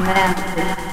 Massive.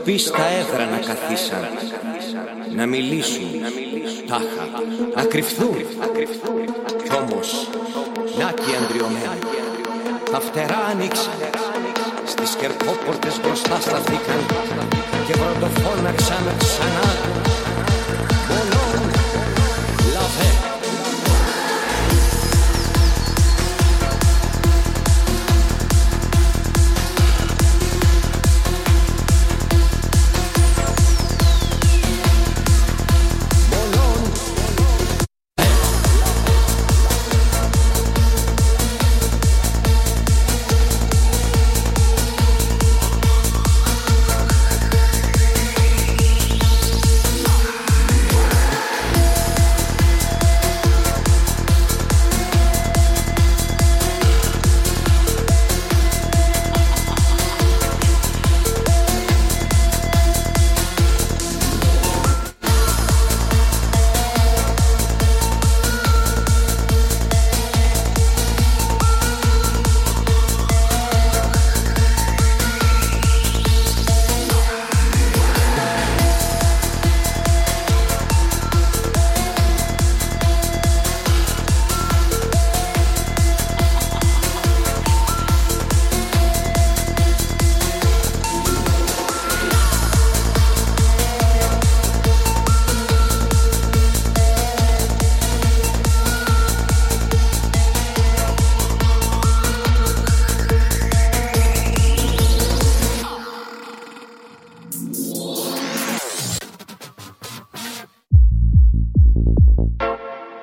Ντροπή στα έδρανα καθίσαν Να μιλήσουν τάχα Να κρυφθούν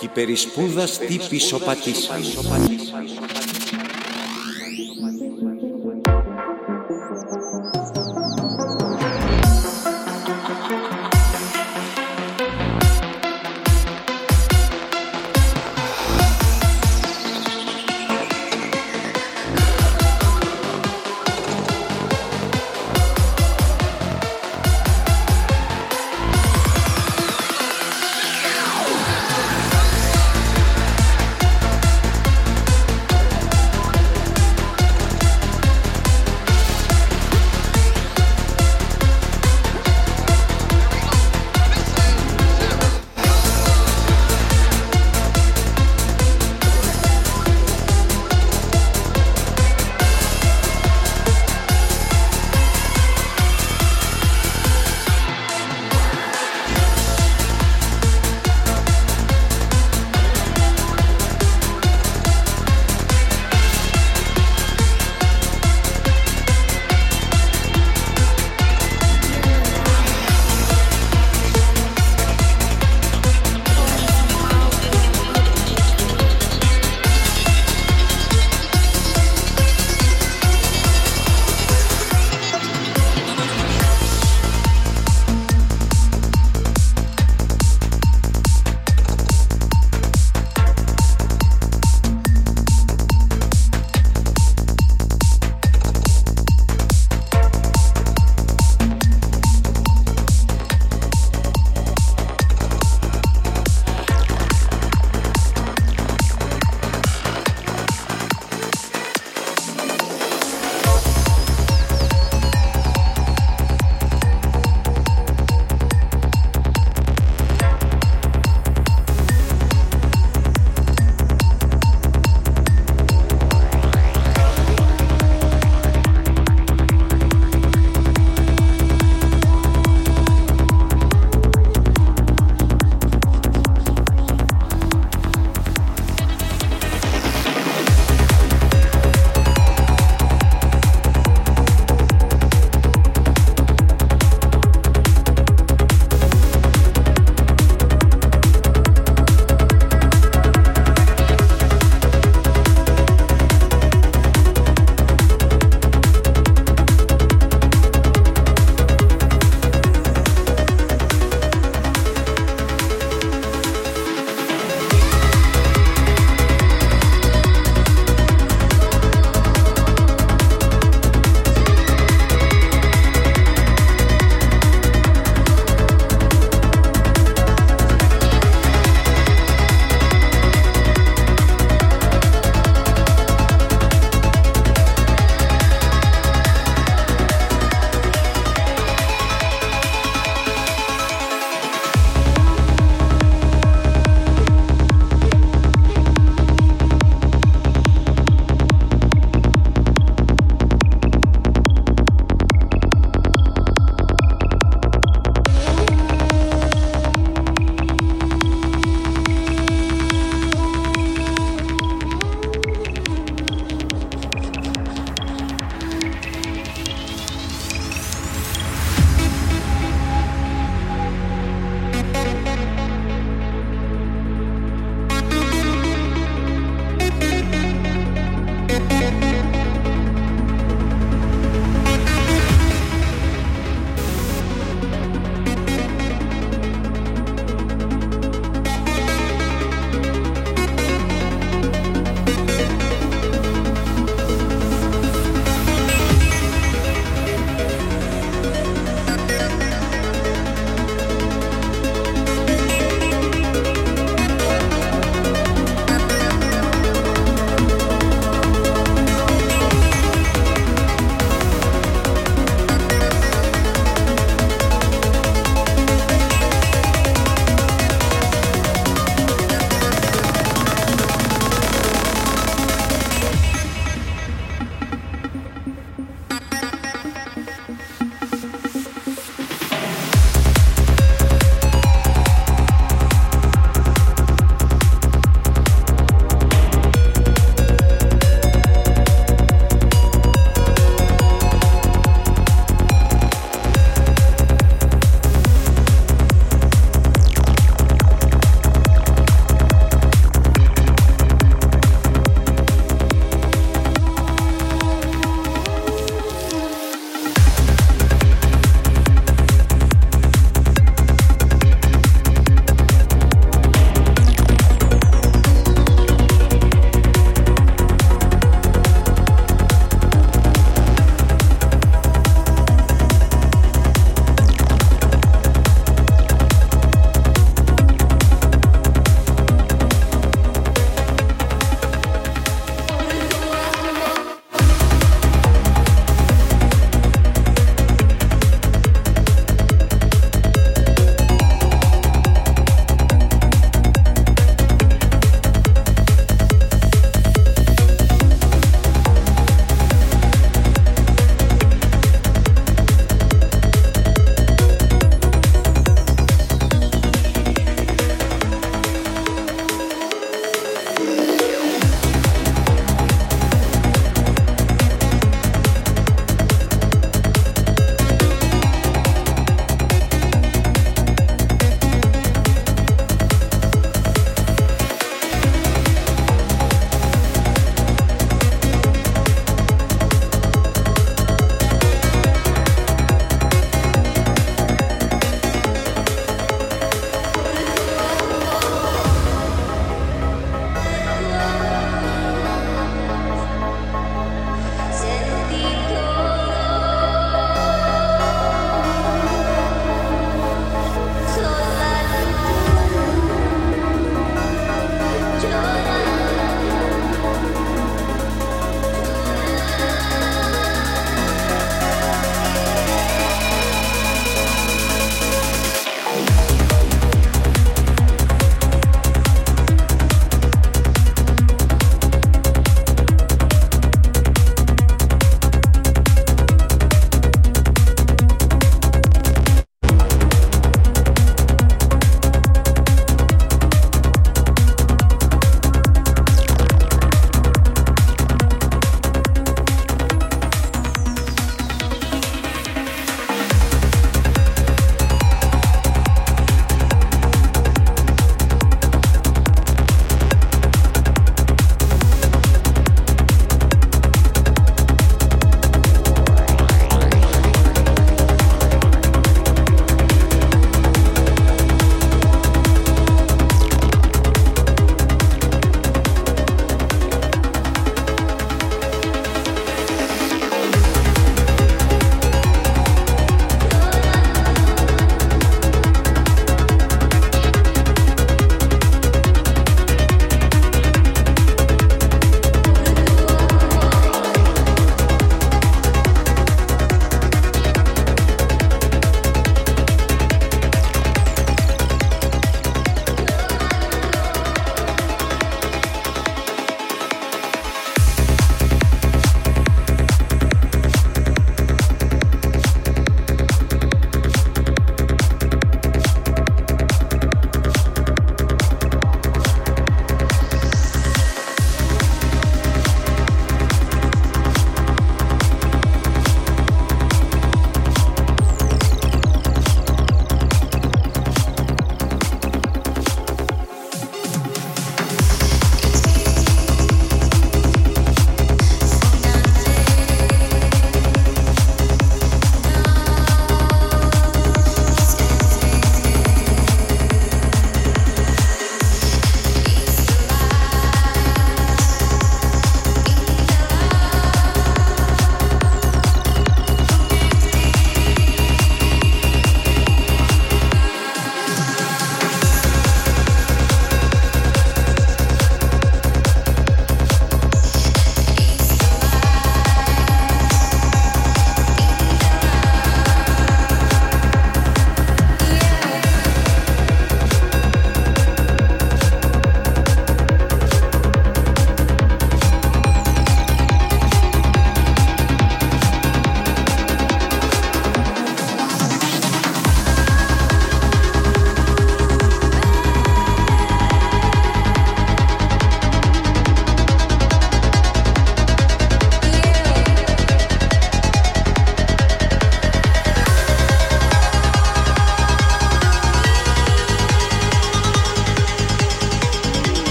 και περισπούδας τύπης.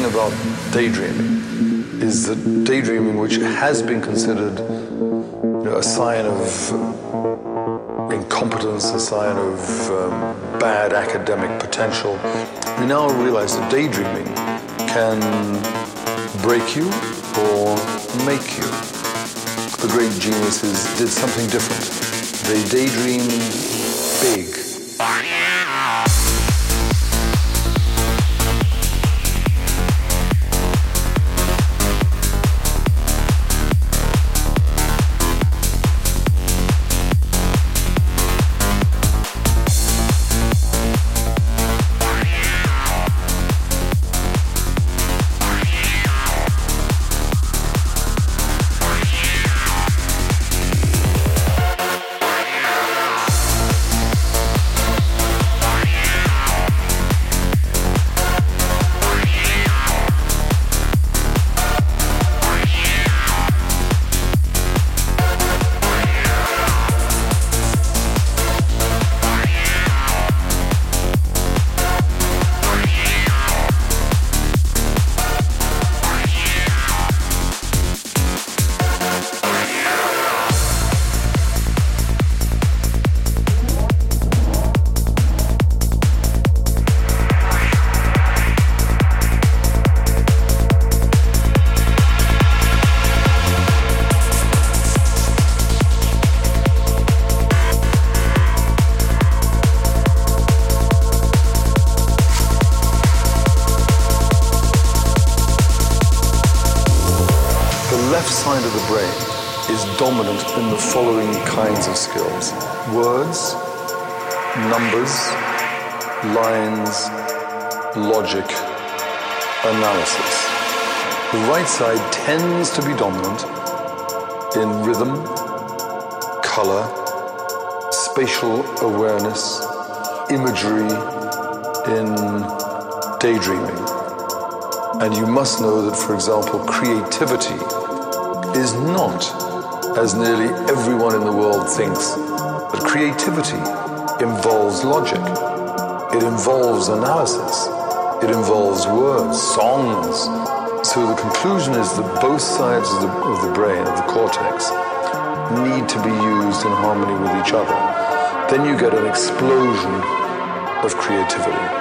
Thing about daydreaming is that daydreaming, which has been considered you know, a sign of incompetence, a sign of um, bad academic potential, we now realize that daydreaming can break you or make you. The great geniuses did something different. They daydreamed big. Side tends to be dominant in rhythm, color, spatial awareness, imagery, in daydreaming. And you must know that, for example, creativity is not, as nearly everyone in the world thinks, that creativity involves logic. It involves analysis. It involves words, songs, so the conclusion is that both sides of the, of the brain, of the cortex, need to be used in harmony with each other. Then you get an explosion of creativity.